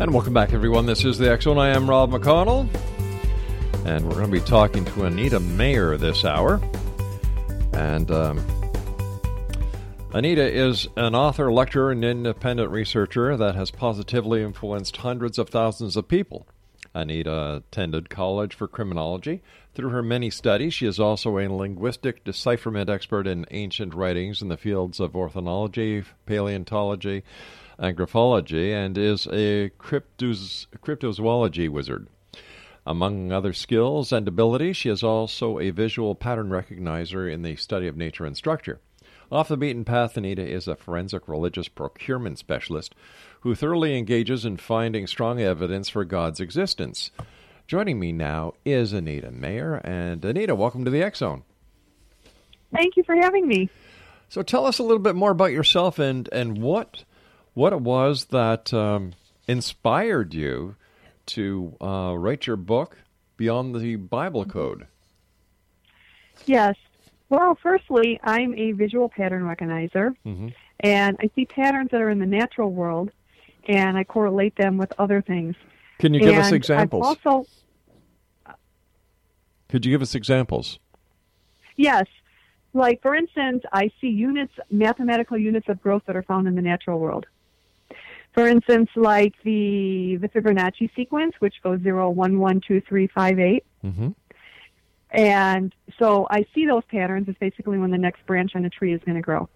And welcome back, everyone. This is the Zone. I am Rob McConnell, and we're going to be talking to Anita Meyer this hour. And um, Anita is an author, lecturer, and independent researcher that has positively influenced hundreds of thousands of people. Anita attended College for Criminology. Through her many studies, she is also a linguistic decipherment expert in ancient writings in the fields of ornithology, paleontology, and graphology, and is a cryptoz- cryptozoology wizard. Among other skills and abilities, she is also a visual pattern recognizer in the study of nature and structure. Off the beaten path, Anita is a forensic religious procurement specialist who thoroughly engages in finding strong evidence for God's existence. Joining me now is Anita Meyer. And Anita, welcome to the X Zone. Thank you for having me. So tell us a little bit more about yourself and, and what what it was that um, inspired you to uh, write your book Beyond the Bible Code. Yes. Well, firstly, I'm a visual pattern recognizer, Mhm. and I see patterns that are in the natural world, and I correlate them with other things. Can you give us And I've examples? also, Could you give us examples? yes, like for instance, I see units, mathematical units of growth that are found in the natural world. For instance, like the the Fibonacci sequence, which goes zero, one, one, two, three, five, eight. Mm-hmm. And so I see those patterns as basically when the next branch on a tree is going to grow.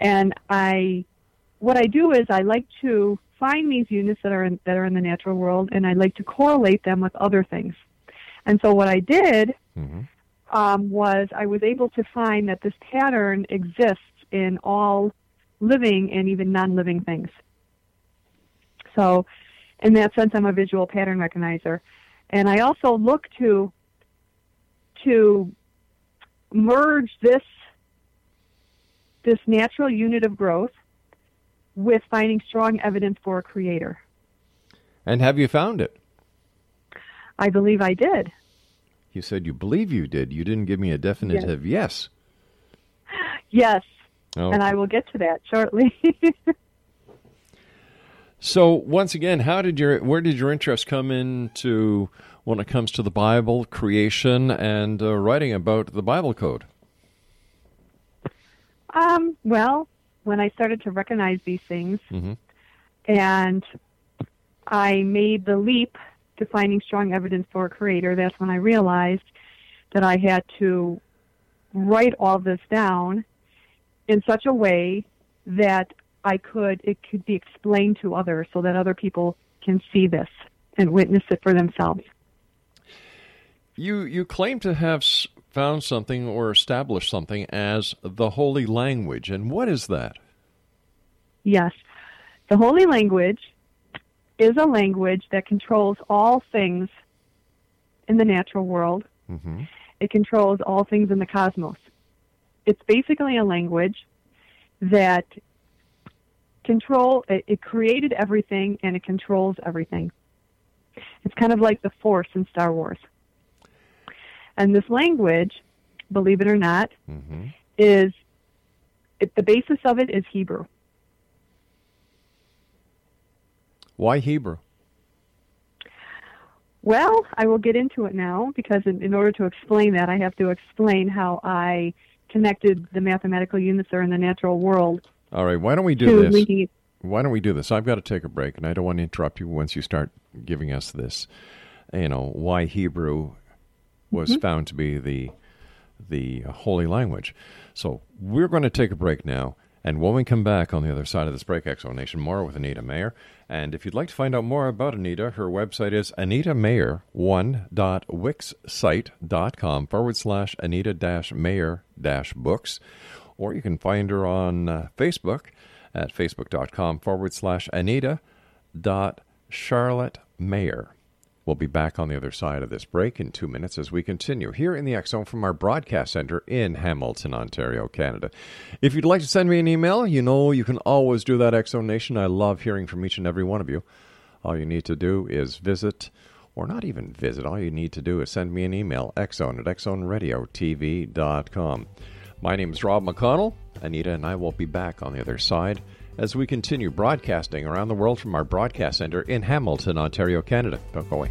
And I, what I do is I like to find these units that are in, that are in the natural world, and I like to correlate them with other things. And so what I did um, was I was able to find that this pattern exists in all living and even non-living things. So, in that sense, I'm a visual pattern recognizer, and I also look to to merge this this natural unit of growth with finding strong evidence for a creator. And have you found it? I believe I did. You said you believe you did. You didn't give me a definitive yes. Yes, Oh. and I will get to that shortly. So once again, how did your where did your interest come into when it comes to the Bible, creation, and uh, writing about the Bible code? um, well, when I started to recognize these things, Mm-hmm. and I made the leap to finding strong evidence for a creator, that's when I realized that I had to write all this down in such a way that I could it could be explained to others so that other people can see this and witness it for themselves. You you claim to have found something or established something as the holy language, and what is that? Yes. The holy language is a language that controls all things in the natural world. Mm-hmm. It controls all things in the cosmos. It's basically a language that control it, it created everything and it controls everything. It's kind of like the Force in Star Wars. And this language, believe it or not, Mm-hmm. is it, the basis of it is Hebrew. Why Hebrew? Well, I will get into it now because in, in order to explain that, I have to explain how I connected the mathematical units that are in the natural world All right, why don't we do this? Why don't we do this? I've got to take a break, and I don't want to interrupt you once you start giving us this. You know why Hebrew was Mm-hmm. found to be the the holy language. So we're going to take a break now, and when we come back on the other side of this break, explanation more with Anita Meyer. And if you'd like to find out more about Anita, her website is anitamayer1.wixsite.com forward slash anita dash mayer dash books, or you can find her on uh, Facebook at facebook.com forward slash anita dot charlotte mayer. We'll be back on the other side of this break in two minutes as we continue here in the Zone from our broadcast center in Hamilton, Ontario, Canada. If you'd like to send me an email, you know you can always do that, X Nation. I love hearing from each and every one of you. All you need to do is visit, or not even visit, all you need to do is send me an email, xzone at xzoneradiotv.com. My name is Rob McConnell. Anita and I will be back on the other side as we continue broadcasting around the world from our broadcast center in Hamilton, Ontario, Canada. Don't go away.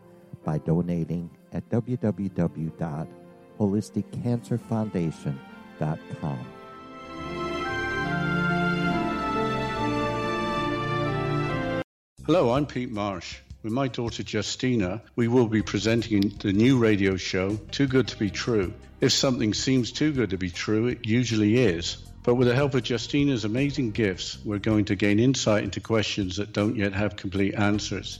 by donating at www.holisticcancerfoundation.com. Hello, I'm Pete Marsh. With my daughter Justina, we will be presenting the new radio show, Too Good to Be True. If something seems too good to be true, it usually is. But with the help of Justina's amazing gifts, we're going to gain insight into questions that don't yet have complete answers.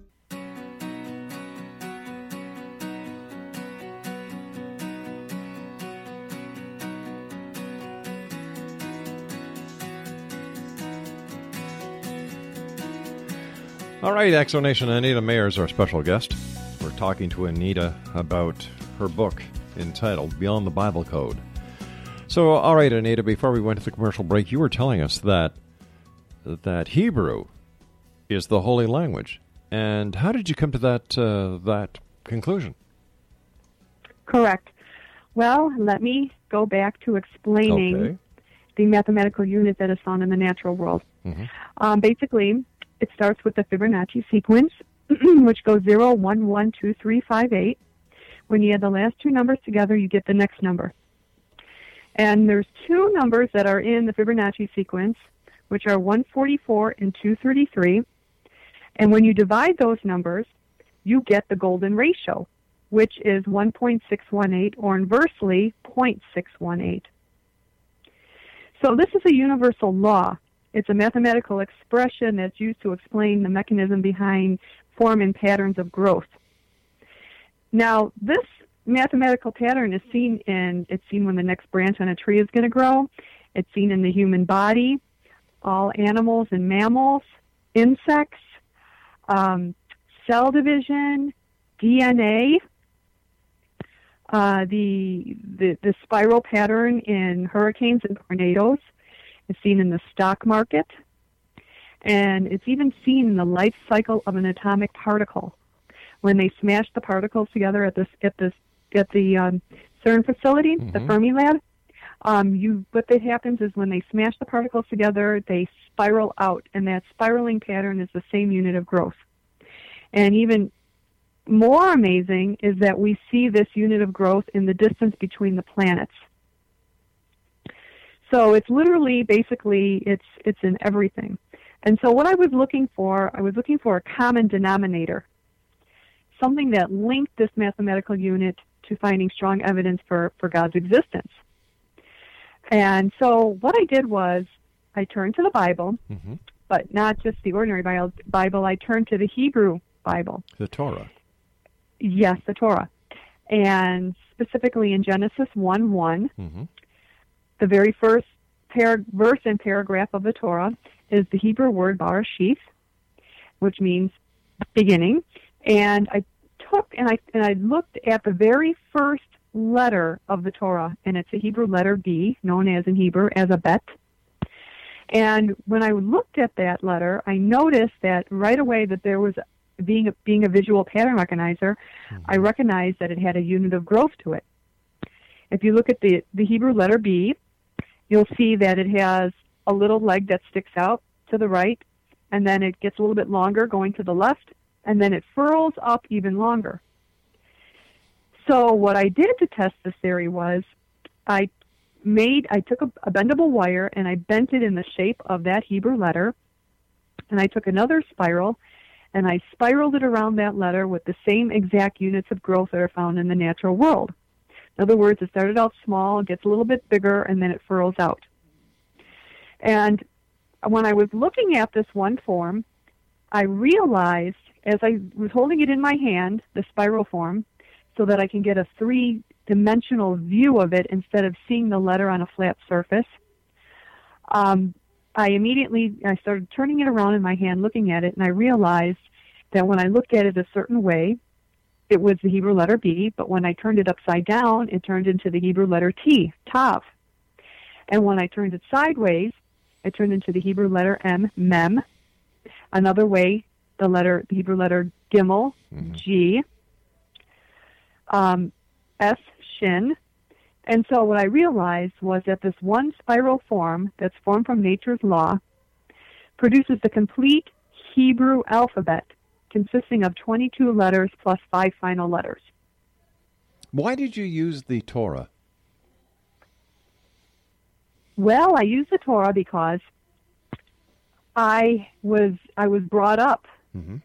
All right, X Nation Anita Meyer is our special guest. We're talking to Anita about her book entitled Beyond the Bible Code. So, all right, Anita, before we went to the commercial break, you were telling us that that Hebrew is the holy language. And how did you come to that uh, that conclusion? Correct. Well, let me go back to explaining Okay. the mathematical unit that is found in the natural world. Mhm. Um, basically, it starts with the Fibonacci sequence, which goes 0, 1, 1, 2, 3, 5, 8. When you add the last two numbers together, you get the next number. And there's two numbers that are in the Fibonacci sequence, which are 144 and 233. And when you divide those numbers, you get the golden ratio, which is 1.618, or inversely, 0.618. So this is a universal law. It's a mathematical expression that's used to explain the mechanism behind form and patterns of growth. Now, this mathematical pattern is seen in it's seen when the next branch on a tree is going to grow. It's seen in the human body, all animals and mammals, insects, um, cell division, DNA, uh, the, the the spiral pattern in hurricanes and tornadoes is seen in the stock market, and it's even seen in the life cycle of an atomic particle. When they smash the particles together at this at this at the um, CERN facility, the Mhm. Fermi lab, um, you what that happens is when they smash the particles together, they spiral out, and that spiraling pattern is the same unit of growth. And even more amazing is that we see this unit of growth in the distance between the planets. So it's literally, basically, it's it's in everything. And so what I was looking for, I was looking for a common denominator, something that linked this mathematical unit to finding strong evidence for, for God's existence. And so what I did was I turned to the Bible, hmm but not just the ordinary Bi- Bible. I turned to the Hebrew Bible. The Torah. Yes, the Torah. And specifically in Genesis 1 1, hmm the very first verse and paragraph of the Torah is the Hebrew word Barashith, which means beginning. And I took and I and I looked at the very first letter of the Torah, and it's a Hebrew letter B, known as in Hebrew as a bet. And when I looked at that letter, I noticed that right away that there was being a, being a visual pattern recognizer, I mm-hmm. recognized that it had a unit of growth to it. If you look at the the Hebrew letter B, you'll see that it has a little leg that sticks out to the right, and then it gets a little bit longer going to the left, and then it furls up even longer. So what I did to test this theory was I made I took a, a bendable wire and I bent it in the shape of that Hebrew letter, and I took another spiral and I spiraled it around that letter with the same exact units of growth that are found in the natural world. In other words, it started out small, gets a little bit bigger, and then it furrows out. And when I was looking at this one form, I realized as I was holding it in my hand, the spiral form, so that I can get a three dimensional view of it instead of seeing the letter on a flat surface. Um, I immediately I started turning it around in my hand, looking at it, and I realized that when I looked at it a certain way, it was the Hebrew letter B, but when I turned it upside down, it turned into the Hebrew letter T, Tav. And when I turned it sideways, it turned into the Hebrew letter M, Mem. Another way, the letter, the Hebrew letter Gimel, G. Um, S, Shin. And so what I realized was that this one spiral form that's formed from nature's law produces the complete Hebrew alphabet consisting of 22 letters plus five final letters. Why did you use the Torah? Well, I use the Torah because I was I was brought up. Mm-hmm.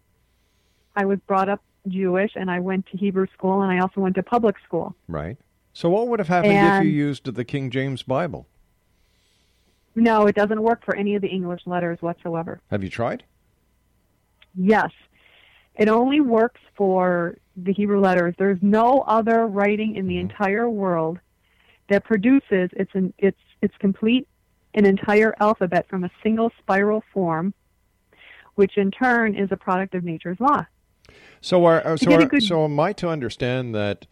I was brought up Jewish, and I went to Hebrew school, and I also went to public school. Right. So what would have happened if you used the King James Bible? No, it doesn't work for any of the English letters whatsoever. Have you tried? Yes, it only works for the Hebrew letters. There's no other writing in the entire world that produces its an, its its complete an entire alphabet from a single spiral form, which in turn is a product of nature's law. So are, uh, so, are, good- so am I to understand that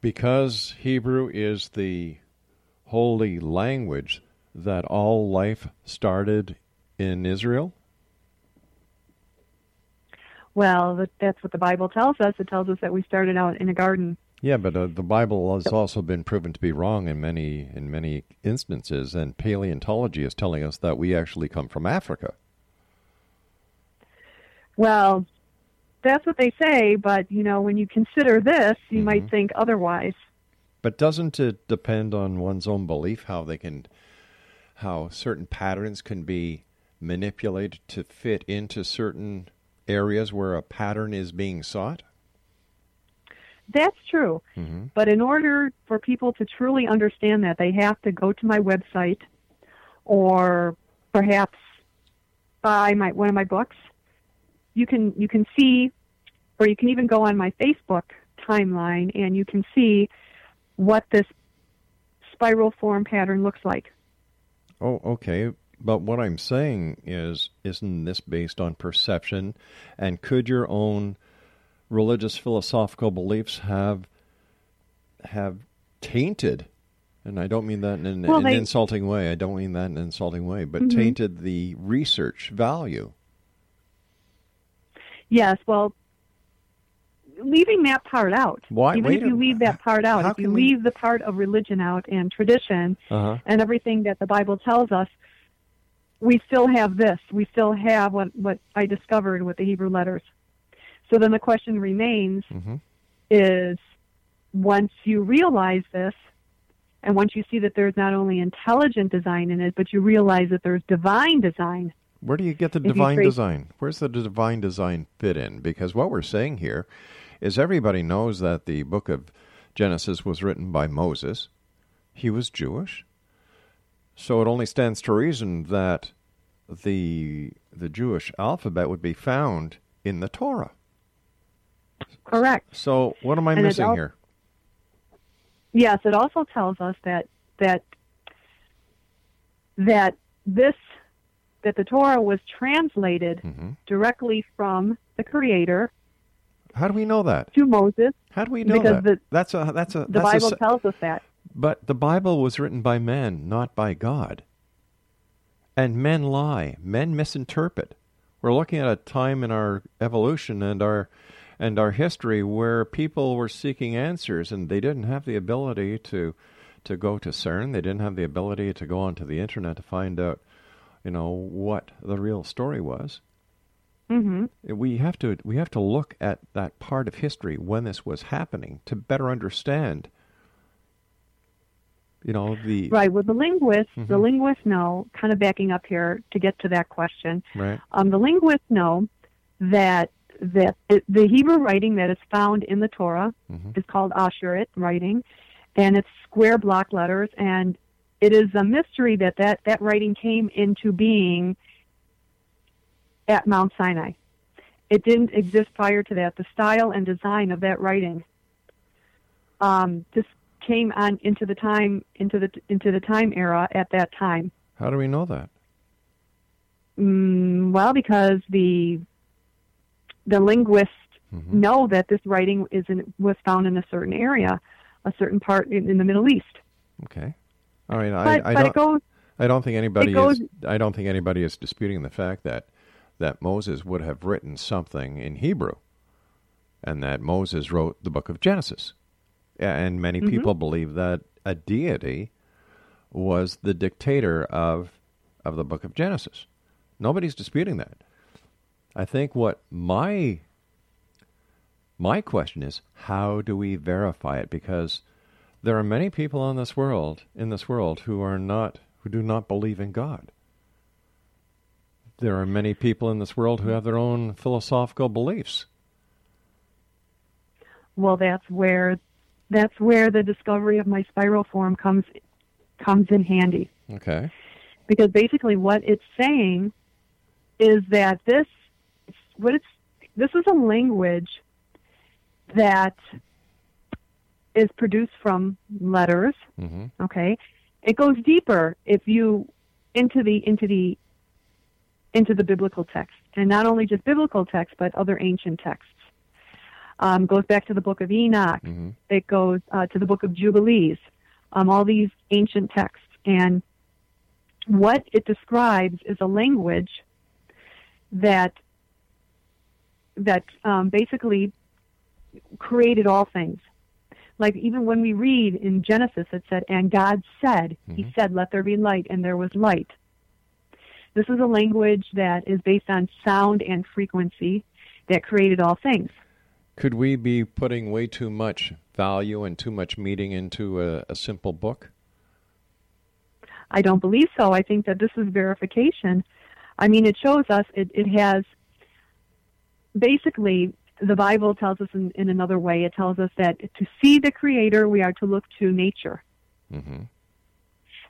because Hebrew is the holy language that all life started in Israel? Well, that's what the Bible tells us. It tells us that we started out in a garden. Yeah, but uh, the Bible has also been proven to be wrong in many in many instances, and paleontology is telling us that we actually come from Africa. Well, that's what they say, but you know, when you consider this, you Mm-hmm. might think otherwise. But doesn't it depend on one's own belief how they can, how certain patterns can be manipulated to fit into certain areas where a pattern is being sought? That's true. Mm-hmm. But in order for people to truly understand that, they have to go to my website or perhaps buy my one of my books. You can you can see or you can even go on my Facebook timeline and you can see what this spiral form pattern looks like. Oh, okay. But what I'm saying is, isn't this based on perception? And could your own religious philosophical beliefs have have tainted? And I don't mean that in, an- Well, in an they- insulting way. I don't mean that in an insulting way, but Mhm. tainted the research value. Yes, well, leaving that part out. Why- Even wait if a- you leave that part out, if you we- leave the part of religion out and tradition Uh-huh. and everything that the Bible tells us, we still have this. We still have what what I discovered with the Hebrew letters. So then the question remains: Mhm. is once you realize this, and once you see that there's not only intelligent design in it, but you realize that there's divine design. Where do you get the If divine trace- design? Where's the divine design fit in? Because what we're saying here is everybody knows that the book of Genesis was written by Moses. He was Jewish. So it only stands to reason that the the Jewish alphabet would be found in the Torah. Correct. So what am I And missing al- here? Yes, it also tells us that that that this that the Torah was translated Mm-hmm. directly from the Creator How do we know that? to Moses. How do we know because that? the that's a that's a the that's a Bible se- tells us that. But the Bible was written by men, not by God. And men lie. Men misinterpret. We're looking at a time in our evolution and our and our history where people were seeking answers and they didn't have the ability to to go to CERN. They didn't have the ability to go onto the internet to find out, you know, what the real story was. hmm We have to we have to look at that part of history when this was happening to better understand. You know the Right. Well, the linguists, the Mhm. linguists know. Kind of backing up here to get to that question. right. Um, the linguists know that that it, the Hebrew writing that is found in the Torah Mhm. is called Asherit writing, and it's square block letters, and it is a mystery that that, that writing came into being at Mount Sinai. It didn't exist prior to that. The style and design of that writing um, just came on into the time into the into the time era at that time. How do we know that? Mm, well, because the the linguists Mm-hmm. know that this writing is in, was found in a certain area, a certain part in, in the Middle East. Okay. I mean, But, I, I but don't. it goes I don't think anybody it goes- is. I don't think anybody is disputing the fact that that Moses would have written something in Hebrew, and that Moses wrote the book of Genesis, and many Mm-hmm. people believe that a deity was the dictator of of the book of Genesis. Nobody's disputing that. I think what my my question is, how do we verify it? Because there are many people in this world in this world who are not who do not believe in God. There are many people in this world who have their own philosophical beliefs. well. That's where that's where the discovery of my spiral form comes comes in handy. Okay. because basically what it's saying is that this what it's this is a language that is produced from letters hmm okay it goes deeper if you into the into the into the biblical text and not only just biblical text but other ancient texts um, goes back to the book of enoch hmm it goes uh, to the book of Jubilees, um, all these ancient texts. And what it describes is a language that that um, basically created all things. Like even when we read in Genesis, it said, "And God said, He Mhm. said, let there be light, and there was light." This is a language that is based on sound and frequency that created all things. Could we be putting way too much value and too much meaning into a, a simple book? I don't believe so. I think that this is verification. I mean, it shows us it, it has basically the Bible tells us in, in another way. It tells us that to see the Creator, we are to look to nature, hmm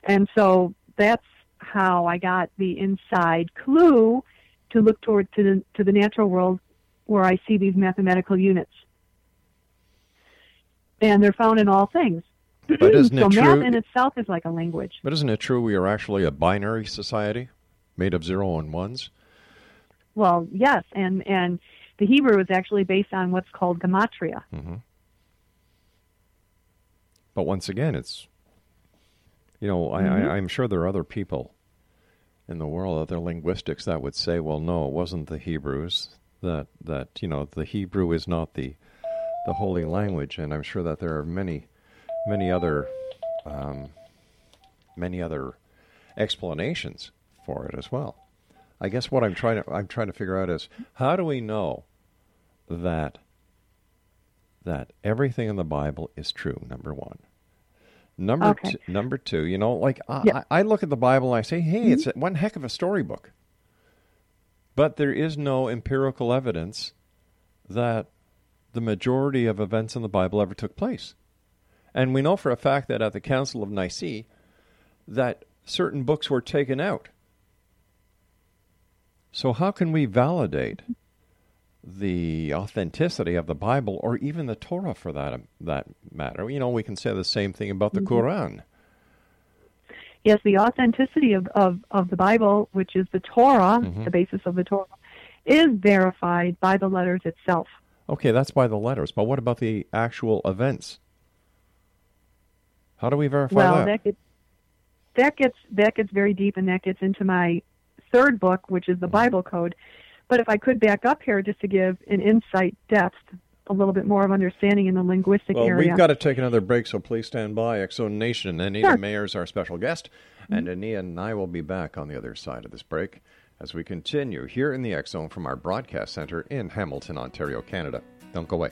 and so that's how I got the inside clue to look toward to the to the natural world, where I see these mathematical units, and they're found in all things. But isn't so it math true? in itself is like a language. But isn't it true we are actually a binary society made of zero and ones? Well, yes, and and the Hebrew is actually based on what's called gematria. hmm But once again, it's you know I, Mhm. I, I'm sure there are other people in the world, other linguistics that would say, well, no, it wasn't the Hebrews. That that you know the Hebrew is not the the holy language, and I'm sure that there are many many other um, many other explanations for it as well. I guess what I'm trying to I'm trying to figure out is how do we know that that everything in the Bible is true. Number one. Number Okay. two, number two, you know, like I, Yeah. I I look at the Bible and I say, hey, it's one heck of a storybook. But there is no empirical evidence that the majority of events in the Bible ever took place. And we know for a fact that at the Council of Nicaea that certain books were taken out. So how can we validate the authenticity of the Bible or even the Torah for that that matter? You know, we can say the same thing about the mm-hmm. Quran. Yes, the authenticity of, of, of the Bible, which is the Torah, Mhm. the basis of the Torah, is verified by the letters itself. Okay, that's by the letters, but what about the actual events? How do we verify well, that? that gets that gets that gets very deep, and that gets into my third book, which is the Bible Code. But if I could back up here, just to give an insight depth, a little bit more of understanding in the linguistic Well, area. we've got to take another break, so please stand by. X Nation, Anita Sure. Meyer is our special guest, and Anita and I will be back on the other side of this break as we continue here in the Zone from our broadcast center in Hamilton, Ontario, Canada. Don't go away.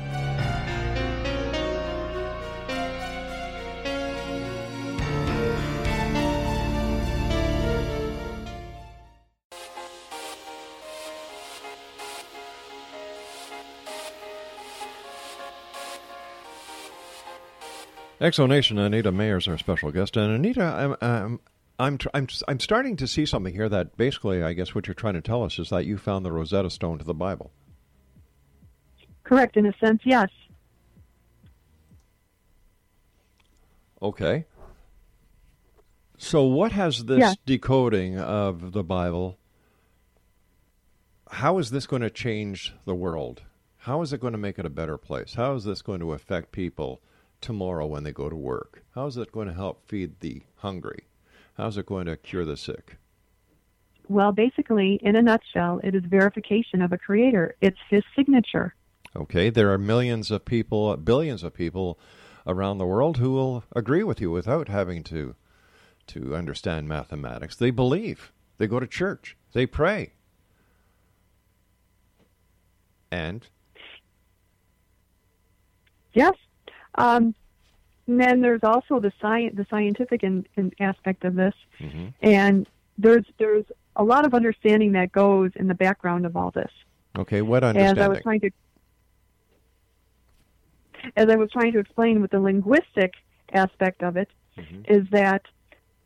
X Nation Anita Meyer is our special guest, and Anita, I'm I'm I'm, tr- I'm I'm starting to see something here that basically, I guess, what you're trying to tell us is that you found the Rosetta Stone to the Bible. Correct, in a sense, yes. Okay. So, what has this Yeah. decoding of the Bible? How is this going to change the world? How is it going to make it a better place? How is this going to affect people tomorrow when they go to work? How is it going to help feed the hungry? How is it going to cure the sick? Well, basically, in a nutshell, it is verification of a creator. It's his signature. Okay, there are millions of people, billions of people around the world who will agree with you without having to to understand mathematics. They believe. They go to church. They pray. And Yes. Um, and then there's also the science, the scientific in, in aspect of this, Mm-hmm. and there's there's a lot of understanding that goes in the background of all this. Okay, what understanding? As I was trying to, as I was trying to explain with the linguistic aspect of it, is that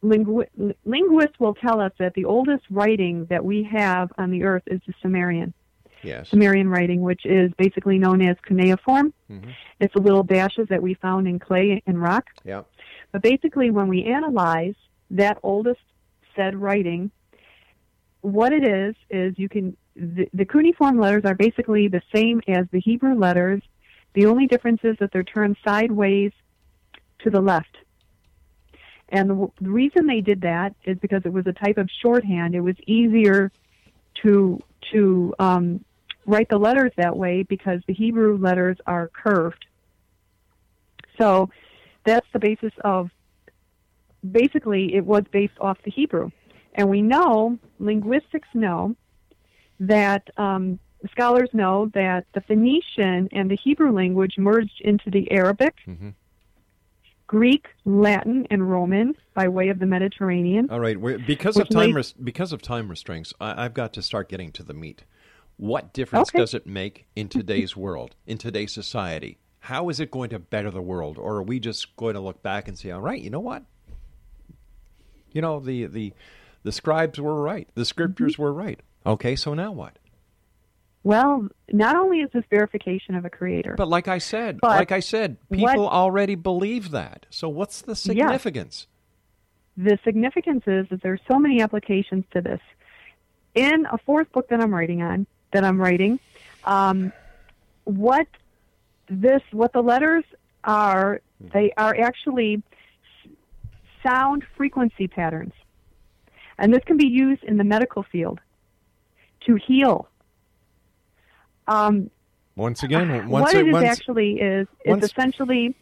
lingu- linguists will tell us that the oldest writing that we have on the earth is the Sumerian. Yes. Sumerian writing, which is basically known as cuneiform. Mhm. It's the little dashes that we found in clay and rock. Yeah. But basically, when we analyze that oldest said writing, what it is is you can the, the cuneiform letters are basically the same as the Hebrew letters. The only difference is that they're turned sideways to the left. And the, the reason they did that is because it was a type of shorthand. It was easier to to um, write the letters that way because the Hebrew letters are curved. So that's the basis of basically it was based off the Hebrew. And we know, linguistics know, that um, scholars know that the Phoenician and the Hebrew language merged into the Arabic, Mm-hmm. Greek, Latin, and Roman by way of the Mediterranean. All right, because of time res- because of time restraints, I, I've got to start getting to the meat. What difference Okay. does it make in today's world, in today's society? How is it going to better the world, or are we just going to look back and say, "All right, you know what? You know the the the scribes were right, the scriptures Mm-hmm. were right. Okay, so now what?" Well, not only is this verification of a creator, But like I said, like I said, people what- already believe that. So what's the significance? the significance is that there's so many applications to this. In a fourth book that I'm writing on, that I'm writing, um, what this, what the letters are, they are actually sound frequency patterns, and this can be used in the medical field to heal. Um, Once again, once what it is once, actually is is essentially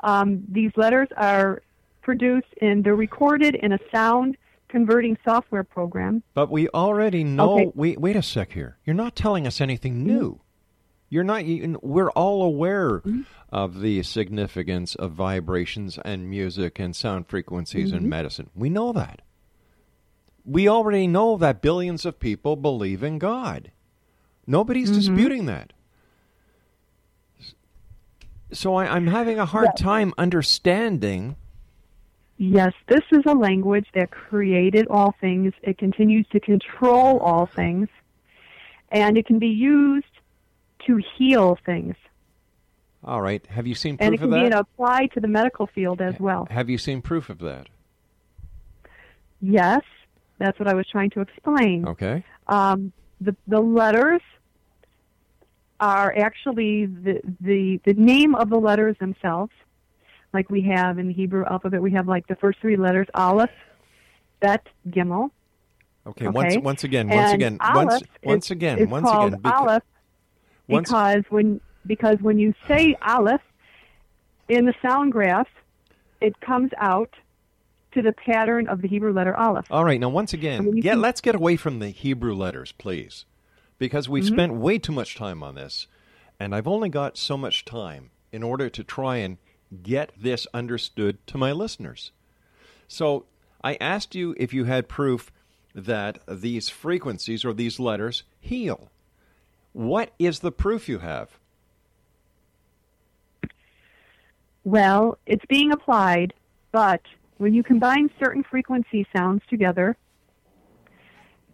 um, these letters are produced and they're recorded in a sound converting software program. But we already know. Okay. Wait, wait a sec here. You're not telling us anything new. You're not. You, we're all aware Mm-hmm. of the significance of vibrations and music and sound frequencies in Mhm. medicine. We know that. We already know that billions of people believe in God. Nobody's Mm-hmm. disputing that. So I, I'm having a hard time understanding. Yes, this is a language that created all things. It continues to control all things, and it can be used to heal things. All right. Have you seen And it can be that? applied to the medical field as well. Have you seen proof of that? Yes, that's what I was trying to explain. Okay. Um, the the letters are actually the, the the name of the letters themselves. Like we have in the Hebrew alphabet, we have like the first three letters: Aleph, Bet, Gimel. Okay, once Okay. once again, once And again, Aleph once is- once again, is once called again, beca- Aleph once- because when because when you say Aleph in the sound graph, it comes out to the pattern of the Hebrew letter Aleph. All right, now once again, when you get see- let's get away from the Hebrew letters, please, because we've Mhm. spent way too much time on this, and I've only got so much time in order to try and get this understood to my listeners. So I asked you if you had proof that these frequencies or these letters heal. What is the proof you have? Well, it's being applied, but when you combine certain frequency sounds together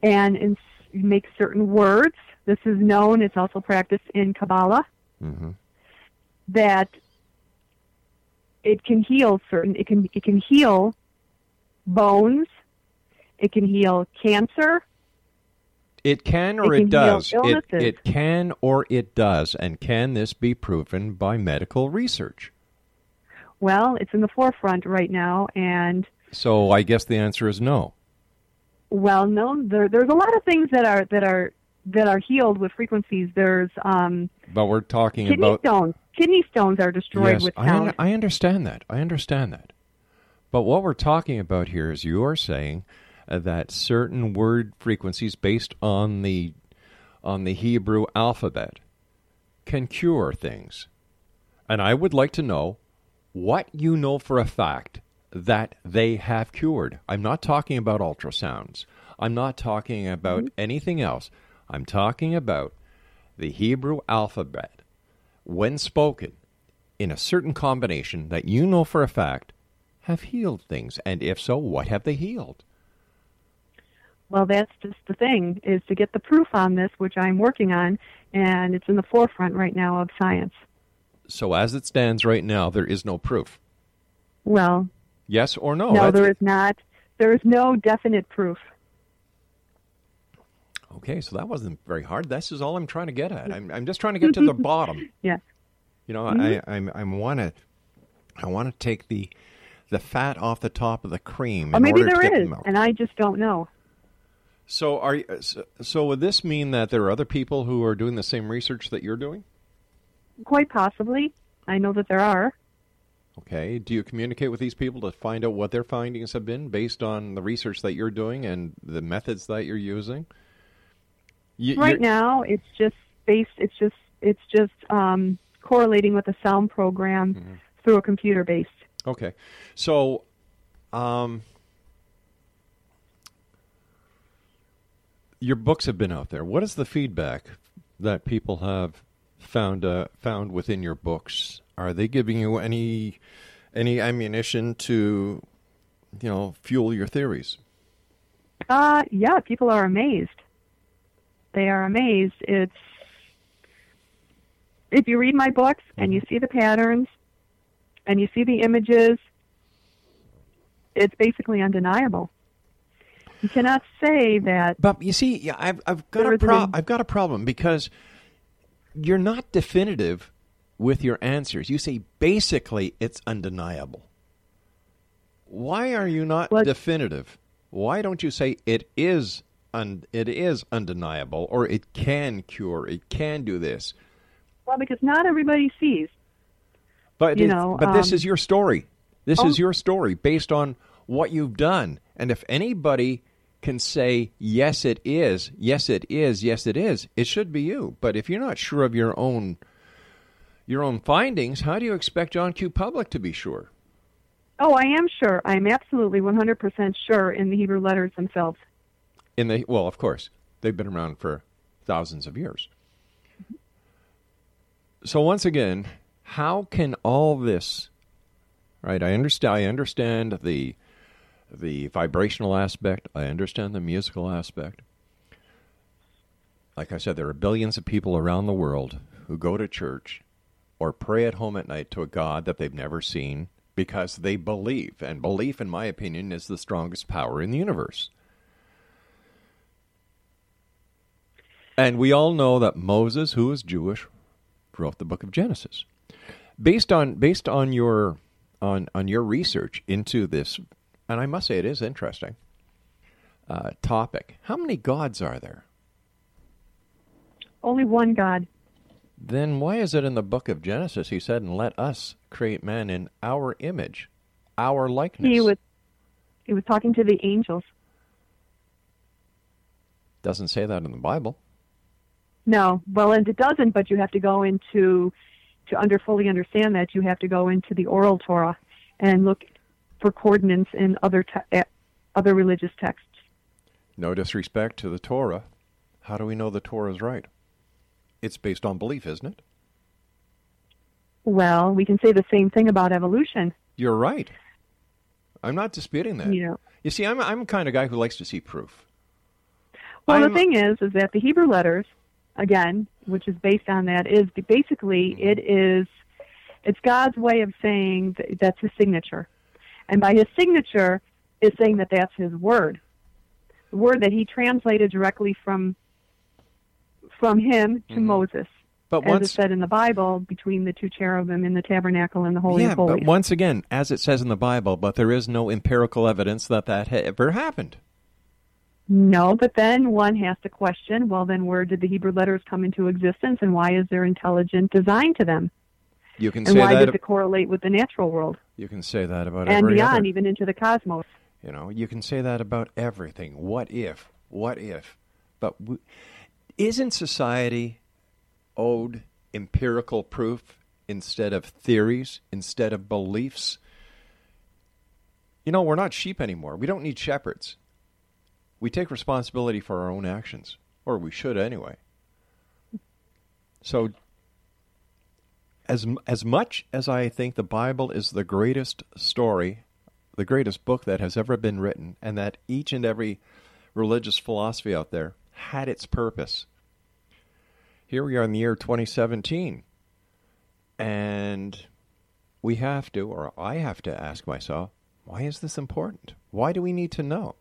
and in, you make certain words, this is known, it's also practiced in Kabbalah, Mm-hmm. that it can heal certain it can it can heal bones, it can heal cancer, It can or It can does. It, it can or it does. And can this be proven by medical research? well, it's in the forefront right now and So I guess the answer is no. Well, no, there, there's a lot of things that are that are that are healed with frequencies. There's um, But we're talking kidney about. stones. Kidney stones are destroyed yes, with I, sound. un- I understand that. I understand that. But what we're talking about here is you are saying uh, that certain word frequencies based on the on the Hebrew alphabet can cure things. And I would like to know what you know for a fact that they have cured. I'm not talking about ultrasounds. I'm not talking about anything else. I'm talking about the Hebrew alphabet, when spoken in a certain combination that you know for a fact have healed things. And if so, what have they healed? Well, that's just the thing is to get the proof on this, which I'm working on, and it's in the forefront right now of science. So, as it stands right now, there is no proof. Well, Yes or no? no, That's- there is not. There is no definite proof. Okay, so that wasn't very hard. This is all I'm trying to get at. I'm, I'm just trying to get to the bottom. Yeah. You know, Mhm. I, I'm, I want to, I want to take the, the fat off the top of the cream. Or maybe get is, and I just don't know. So, are you, so, so would this mean that there are other people who are doing the same research that you're doing? Quite possibly. I know that there are. Okay. Do you communicate with these people to find out what their findings have been based on the research that you're doing and the methods that you're using? You- right now, it's just based. It's just it's just um, correlating with a sound program Mm-hmm. through a computer based. Okay. So, um, your books have been out there. What is the feedback that people have found uh, found within your books? Are they giving you any any ammunition to, you know, fuel your theories? Uh, yeah, people are amazed. They are amazed. It's if you read my books and you mm-hmm. see the patterns and you see the images, it's basically undeniable. You cannot say that. But you see, yeah, I've I've got a pro- I've got a problem because you're not definitive with your answers. You say basically it's undeniable. Why are you not definitive? Why don't you say it is un- it is undeniable or it can cure, it can do this? Well, because not everybody sees. But You know, but this um, is your story. This Oh. is your story based on what you've done. And if anybody can say yes it is, yes it is, yes it is, it should be you. But if you're not sure of your own your own findings, how do you expect John Q. Public to be sure? Oh, I am sure. I am absolutely 100% sure in the Hebrew letters themselves. In the well, of course, they've been around for thousands of years. So once again, how can all this right? I understand I understand the the vibrational aspect, I understand the musical aspect. Like I said, there are billions of people around the world who go to church or pray at home at night to a God that they've never seen because they believe. And belief, in my opinion, is the strongest power in the universe. And we all know that Moses, who is Jewish, wrote the book of Genesis. Based on based on your on on your research into this, and I must say it is interesting uh, topic. How many gods are there? Only one God. Then why is it in the book of Genesis he said, "And let us create man in our image, our likeness"? He was he was talking to the angels. Doesn't say that in the Bible. No, well, and it doesn't. But you have to go into to under fully understand that you have to go into the oral Torah and look for coordinates in other te- eh, other religious texts. No disrespect to the Torah. How do we know the Torah is right? It's based on belief, isn't it? Well, we can say the same thing about evolution. You're right. I'm not disputing that. You know. You see, I'm I'm the kind of guy who likes to see proof. Well, I'm- the thing is, is that the Hebrew letters, again, which is based on that, is basically mm-hmm. it is it's God's way of saying that that's His signature, and by His signature is saying that that's His word, the word that He translated directly from from Him to mm-hmm. Moses. But as once- it said in the Bible, between the two cherubim in the tabernacle and the holy yeah, of holies. but once again, as it says in the Bible, but there is no empirical evidence that that ha- ever happened. No, but then one has to question, well, then where did the Hebrew letters come into existence and why is there intelligent design to them? You can and say why that. does it correlate with the natural world You can say that about and beyond, other. even into the cosmos? You know, you can say that about everything. What if? What if? But w- isn't society owed empirical proof instead of theories, instead of beliefs. You know, we're not sheep anymore. We don't need shepherds. We take responsibility for our own actions, or we should anyway. So, as as much as I think the Bible is the greatest story, the greatest book that has ever been written, and that each and every religious philosophy out there had its purpose. Here we are in the year 2017, and we have to, or I have to ask myself, why is this important? Why do we need to know?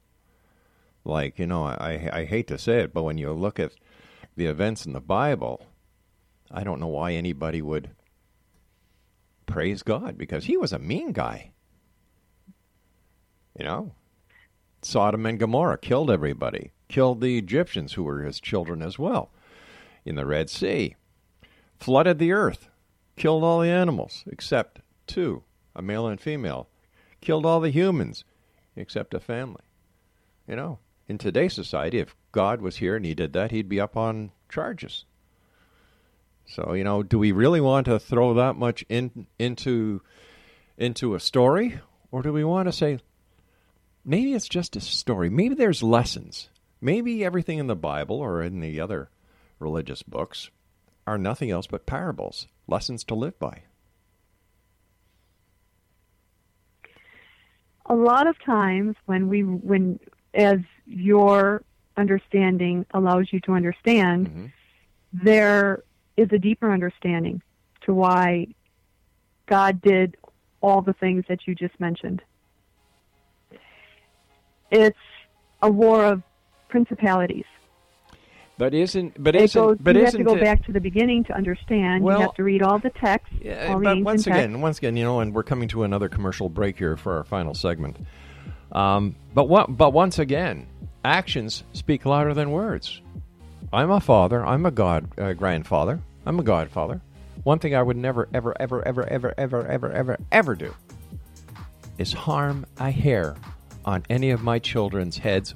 Like, you know, I, I hate to say it, but when you look at the events in the Bible, I don't know why anybody would praise God because he was a mean guy. You know, Sodom and Gomorrah killed everybody, killed the Egyptians who were his children as well in the Red Sea, flooded the earth, killed all the animals except two, a male and female, killed all the humans except a family. You know, in today's society, if God was here and he did that, he'd be up on charges. So, you know, do we really want to throw that much in into into a story or do we want to say maybe it's just a story. Maybe there's lessons. Maybe everything in the Bible or in the other religious books are nothing else but parables, lessons to live by. A lot of times when we when as your understanding allows you to understand, Mm-hmm. there is a deeper understanding to why God did all the things that you just mentioned. It's a war of principalities. But isn't but it isn't goes, but you isn't you have to go it, back to the beginning to understand. Well- you have to read all the text, Yeah, all but once text. again, once again, you know, and we're coming to another commercial break here for our final segment. Um, but what? But once again, actions speak louder than words. I'm a father. I'm a god uh, grandfather. I'm a godfather. One thing I would never, ever, ever, ever, ever, ever, ever, ever, ever do is harm a hair on any of my children's heads,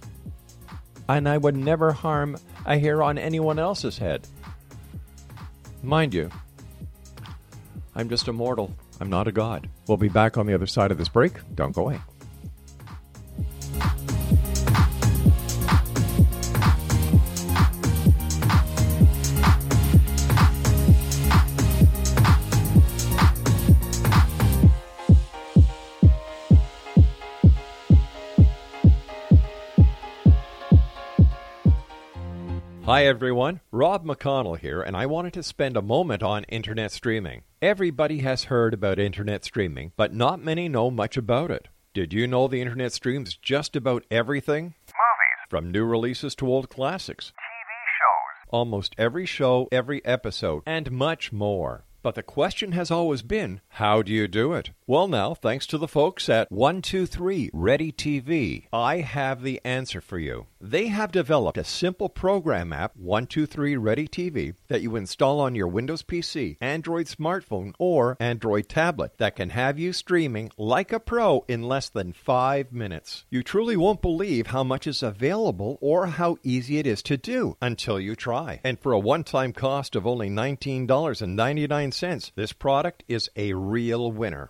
and I would never harm a hair on anyone else's head. Mind you, I'm just a mortal. I'm not a god. We'll be back on the other side of this break. Don't go away. Hi everyone, Rob McConnell here, and I wanted to spend a moment on internet streaming. Everybody has heard about internet streaming, but not many know much about it. Did you know the internet streams just about everything? Movies, From new releases to old classics. TV shows, Almost every show, every episode, and much more. But the question has always been, how do you do it? Well, now, thanks to the folks at 123 Ready TV, I have the answer for you. They have developed a simple program app, 123 Ready TV, that you install on your Windows PC, Android smartphone, or Android tablet that can have you streaming like a pro in less than five minutes. You truly won't believe how much is available or how easy it is to do until you try. And for a one time cost of only $19.99, this product is a real winner.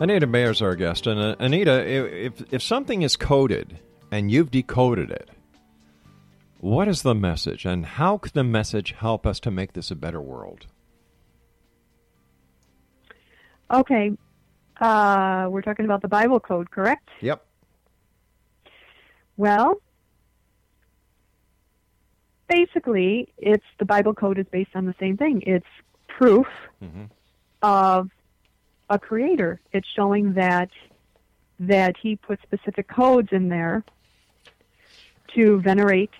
Anita Meyer is our guest, and uh, Anita, if if something is coded and you've decoded it, what is the message, and how can the message help us to make this a better world? Okay. Uh, we're talking about the Bible code, correct? Yep. Well, basically, it's the Bible code is based on the same thing. It's proof Mm-hmm. of a creator. It's showing that that he put specific codes in there to venerate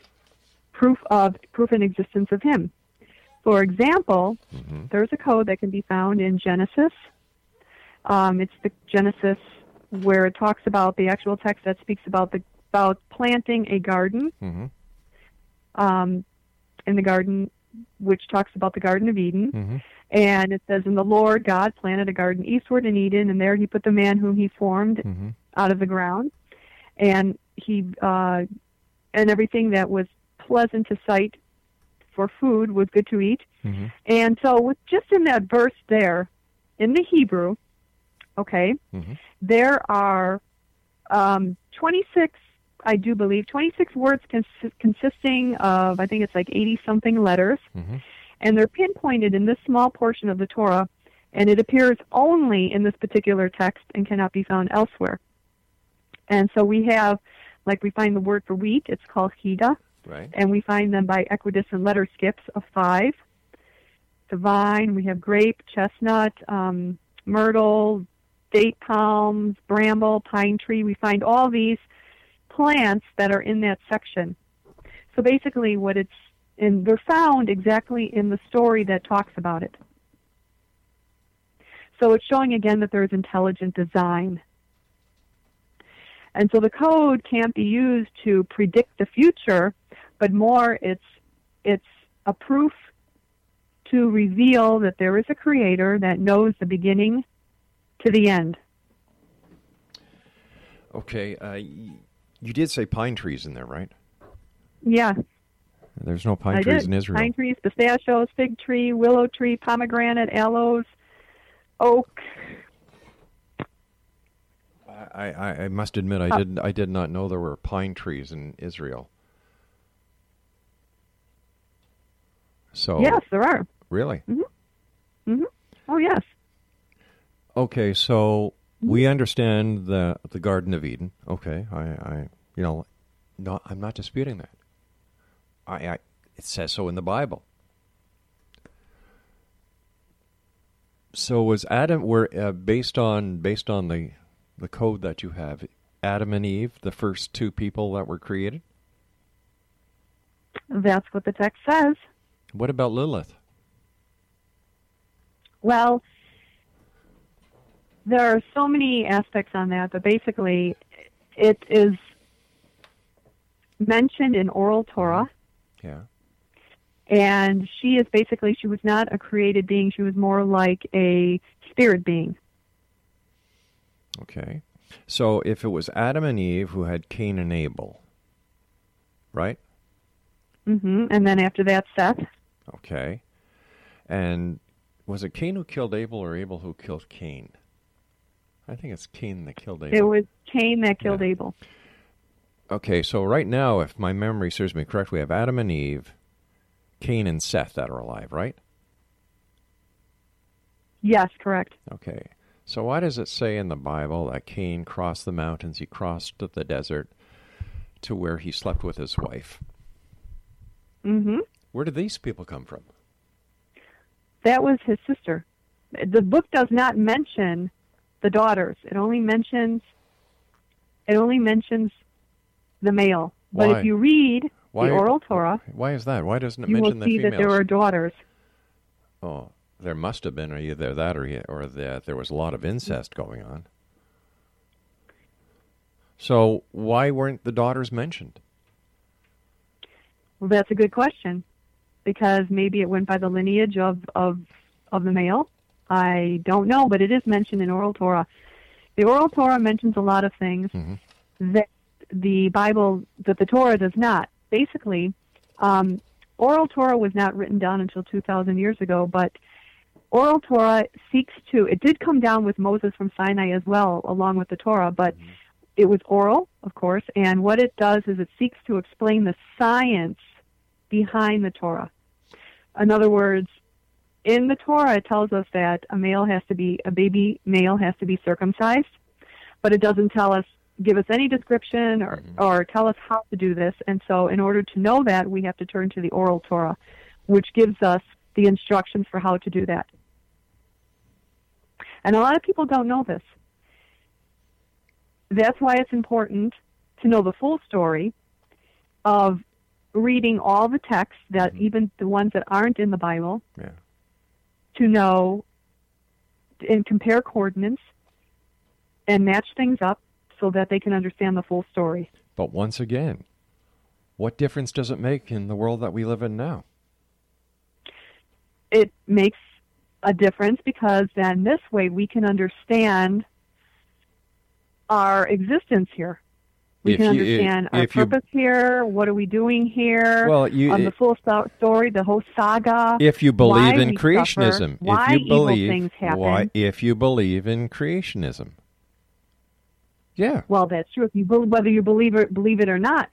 proof of proof in existence of him. For example, there's a code that can be found in Genesis. Um, it's the Genesis where it talks about the actual text that speaks about the about planting a garden Mm-hmm. um, in the garden, which talks about the Garden of Eden. Mm-hmm. And it says, And the Lord God planted a garden eastward in Eden, and there he put the man whom he formed Mm-hmm. out of the ground. And he, uh, and everything that was pleasant to sight for food was good to eat. Mm-hmm. And so, with just in that verse there, in the Hebrew, okay, Mhm. there are um, 26, I do believe, 26 words cons- consisting of, I think it's like 80 something letters Mm-hmm. and they're pinpointed in this small portion of the Torah, and it appears only in this particular text and cannot be found elsewhere. And so we have, like we find the word for wheat, it's called hida, Right. and we find them by equidistant letter skips of five. The vine, we have grape, chestnut, um, myrtle, date palms, bramble, pine tree. We find all these plants that are in that section. So basically, what it's and they're found exactly in the story that talks about it. So it's showing again that there's intelligent design. And so the code can't be used to predict the future, but more it's it's a proof to reveal that there is a creator that knows the beginning to the end. Okay. Uh, You did say pine trees in there, right? Yeah, There's no pine I trees did. in Israel. Pine trees, pistachios, fig tree, willow tree, pomegranate, aloes, oak. I, I, I must admit, I Uh, did I did not know there were pine trees in Israel. So Yes, there are. really hmm Oh yes. okay. So we understand the the Garden of Eden. Okay, I, I you know, no, I'm not disputing that. I, I it says so in the Bible. So was Adam were uh, based on based on the the code that you have Adam and Eve the first two people that were created? That's what the text says. What about Lilith? Well, there are so many aspects on that, but basically, it is mentioned in oral Torah, Yeah. and she is basically she was not a created being; she was more like a spirit being. Okay. So if it was Adam and Eve who had Cain and Abel, right? Mm hmm And then after that, Seth. Okay. And was it Cain who killed Abel or Abel who killed Cain? I think it's Cain that killed Abel. It was Cain that killed Abel. Okay, so right now, if my memory serves me correct, we have Adam and Eve, Cain and Seth that are alive, right? Yes, correct. Okay. So why does it say in the Bible that Cain crossed the mountains, he crossed the desert to where he slept with his wife? Mm hmm Where did these people come from? That was his sister. The book does not mention the daughters. It only mentions it only mentions the male. But if you read Why- the oral Torah, Why is that? Why doesn't it you will mention the see females? that there are daughters. Oh, there must have been either that or or that there was a lot of incest going on. So why weren't the daughters mentioned? Well, that's a good question because maybe it went by the lineage of of of the male. I don't know, but it is mentioned in oral Torah. The oral Torah mentions a lot of things that the Bible, that the Torah does not. Basically, um, oral Torah was not written down until 2,000 years ago, but oral Torah seeks to, it did come down with Moses from Sinai as well, along with the Torah, but it was oral, of course, and what it does is it seeks to explain the science behind the Torah. In other words, in the Torah, it tells us that a male has to be, a baby male has to be circumcised, but it doesn't tell us, give us any description or, mm-hmm. or tell us how to do this. And so, in order to know that, we have to turn to the oral Torah, which gives us the instructions for how to do that. And a lot of people don't know this. That's why it's important to know the full story of reading all the texts that mm-hmm. even the ones that aren't in the Bible Yeah. To know and compare coordinates and match things up so that they can understand the full story. But once again, what difference does it make in the world that we live in now? It makes a difference because then this way we can understand our existence here. We If can you- understand our if you- purpose here. What are we doing here? Well, you- on the full story, the whole saga. If you believe in creationism, suffer, why if you believe evil things happen. why if you believe in creationism. Yeah. Well, that's true. If you whether you believe it believe it or not,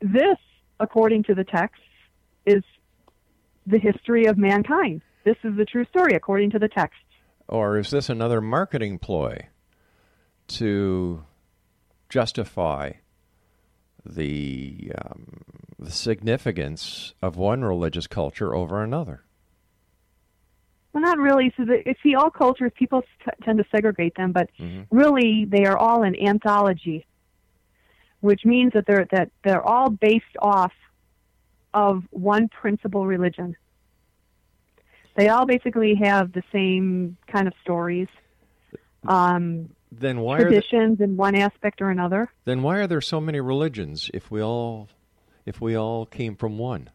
this, according to the text, is the history of mankind. This is the true story according to the text. Or is this another marketing ploy to justify the um, the significance of one religious culture over another? Well, not really. So, the, see, all cultures people t- tend to segregate them, but really they are all an anthology, which means that they're that they're all based off of one principal religion. They all basically have the same kind of stories, um, Then why are the, traditions in one aspect or another. then why are there so many religions if we all if we all came from one?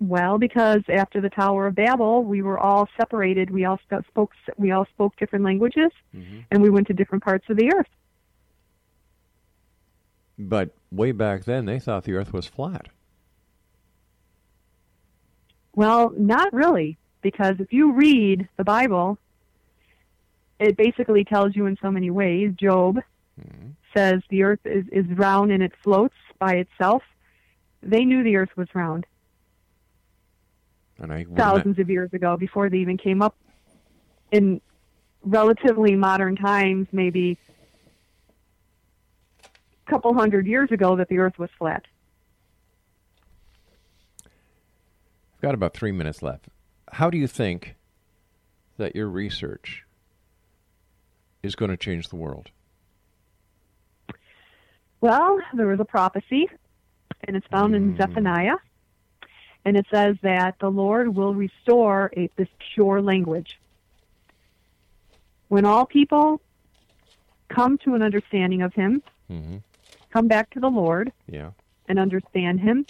Well, because after the Tower of Babel, we were all separated. We all spoke we all spoke different languages, mm-hmm. and we went to different parts of the earth. But way back then, they thought the Earth was flat. Well, not really, because if you read the Bible, it basically tells you in so many ways. Job hmm. says the earth is, is round and it floats by itself. They knew the earth was round And I thousands of years ago before they even came up in relatively modern times, maybe a couple hundred years ago, that the earth was flat. I've got about three minutes left. How do you think that your research is going to change the world? Well, there was a prophecy, and it's found in Zephaniah, and it says that the Lord will restore a, this pure language. When all people come to an understanding of Him, Mm-hmm. come back to the Lord Yeah. and understand Him,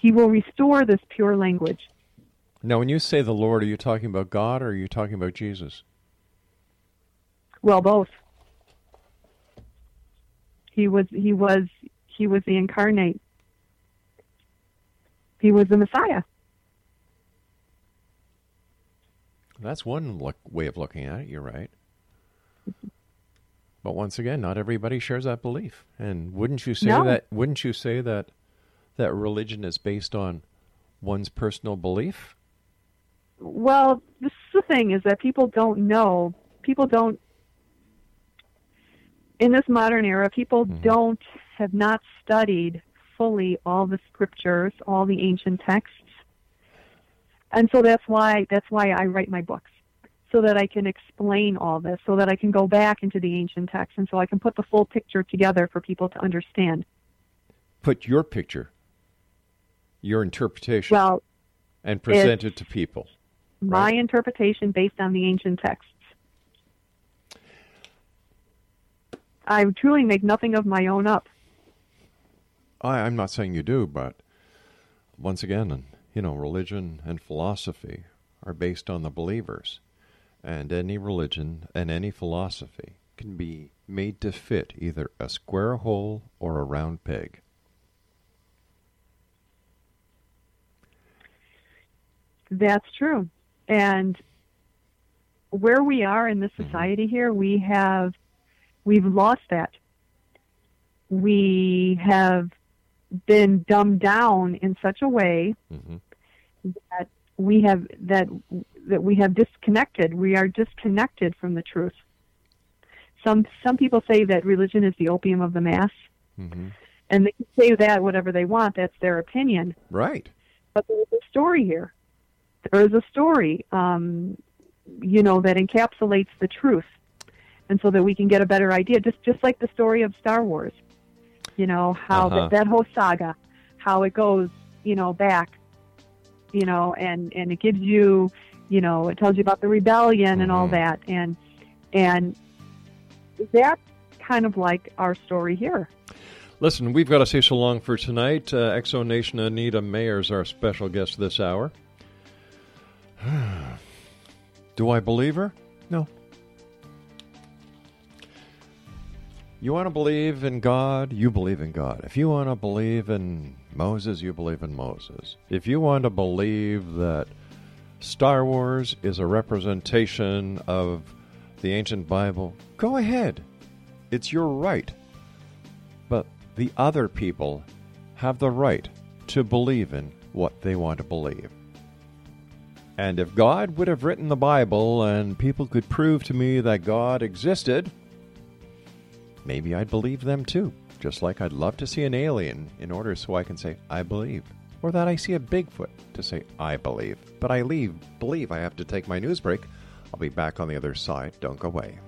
He will restore this pure language. Now, when you say the Lord, are you talking about God or are you talking about Jesus? Well, both. He was he was he was the incarnate. He was the Messiah. That's one look, way of looking at it. You're right. But once again, not everybody shares that belief. And wouldn't you say No. that? Wouldn't you say that that religion is based on one's personal belief? Well, this is the thing is that people don't know. People don't. In this modern era, people mm-hmm. don't have not studied fully all the scriptures, all the ancient texts, and so that's why that's why I write my books, so that I can explain all this, so that I can go back into the ancient texts, and so I can put the full picture together for people to understand. Put your picture, your interpretation, Well, and present it to people. my interpretation based on the ancient texts. I truly make nothing of my own up. I, I'm not saying you do, but once again, you know, religion and philosophy are based on the believers, and any religion and any philosophy can be made to fit either a square hole or a round peg. That's true. And where we are in this mm-hmm. society here, we have we've lost that. We have been dumbed down in such a way that we have that that we have disconnected. We are disconnected from the truth. Some some people say that religion is the opium of the mass, Mm-hmm. and they can say that whatever they want. That's their opinion. Right. But there is a story here. There is a story, um, you know, that encapsulates the truth, and so that we can get a better idea. Just just like the story of Star Wars, you know how Uh-huh. that, that whole saga, how it goes, you know, back, you know, and and it gives you, you know, it tells you about the rebellion and all that, and and that's kind of like our story here. Listen, we've got to say so long for tonight. Uh, X Nation Anita Meyer is our special guest this hour. Do I believe her? No. You want to believe in God, you believe in God. If you want to believe in Moses, you believe in Moses. If you want to believe that Star Wars is a representation of the ancient Bible, go ahead. It's your right. But the other people have the right to believe in what they want to believe. And if God would have written the Bible and people could prove to me that God existed, maybe I'd believe them too. Just like I'd love to see an alien in order so I can say, I believe. Or that I see a Bigfoot to say, I believe. But I leave, believe I have to take my news break. I'll be back on the other side. Don't go away.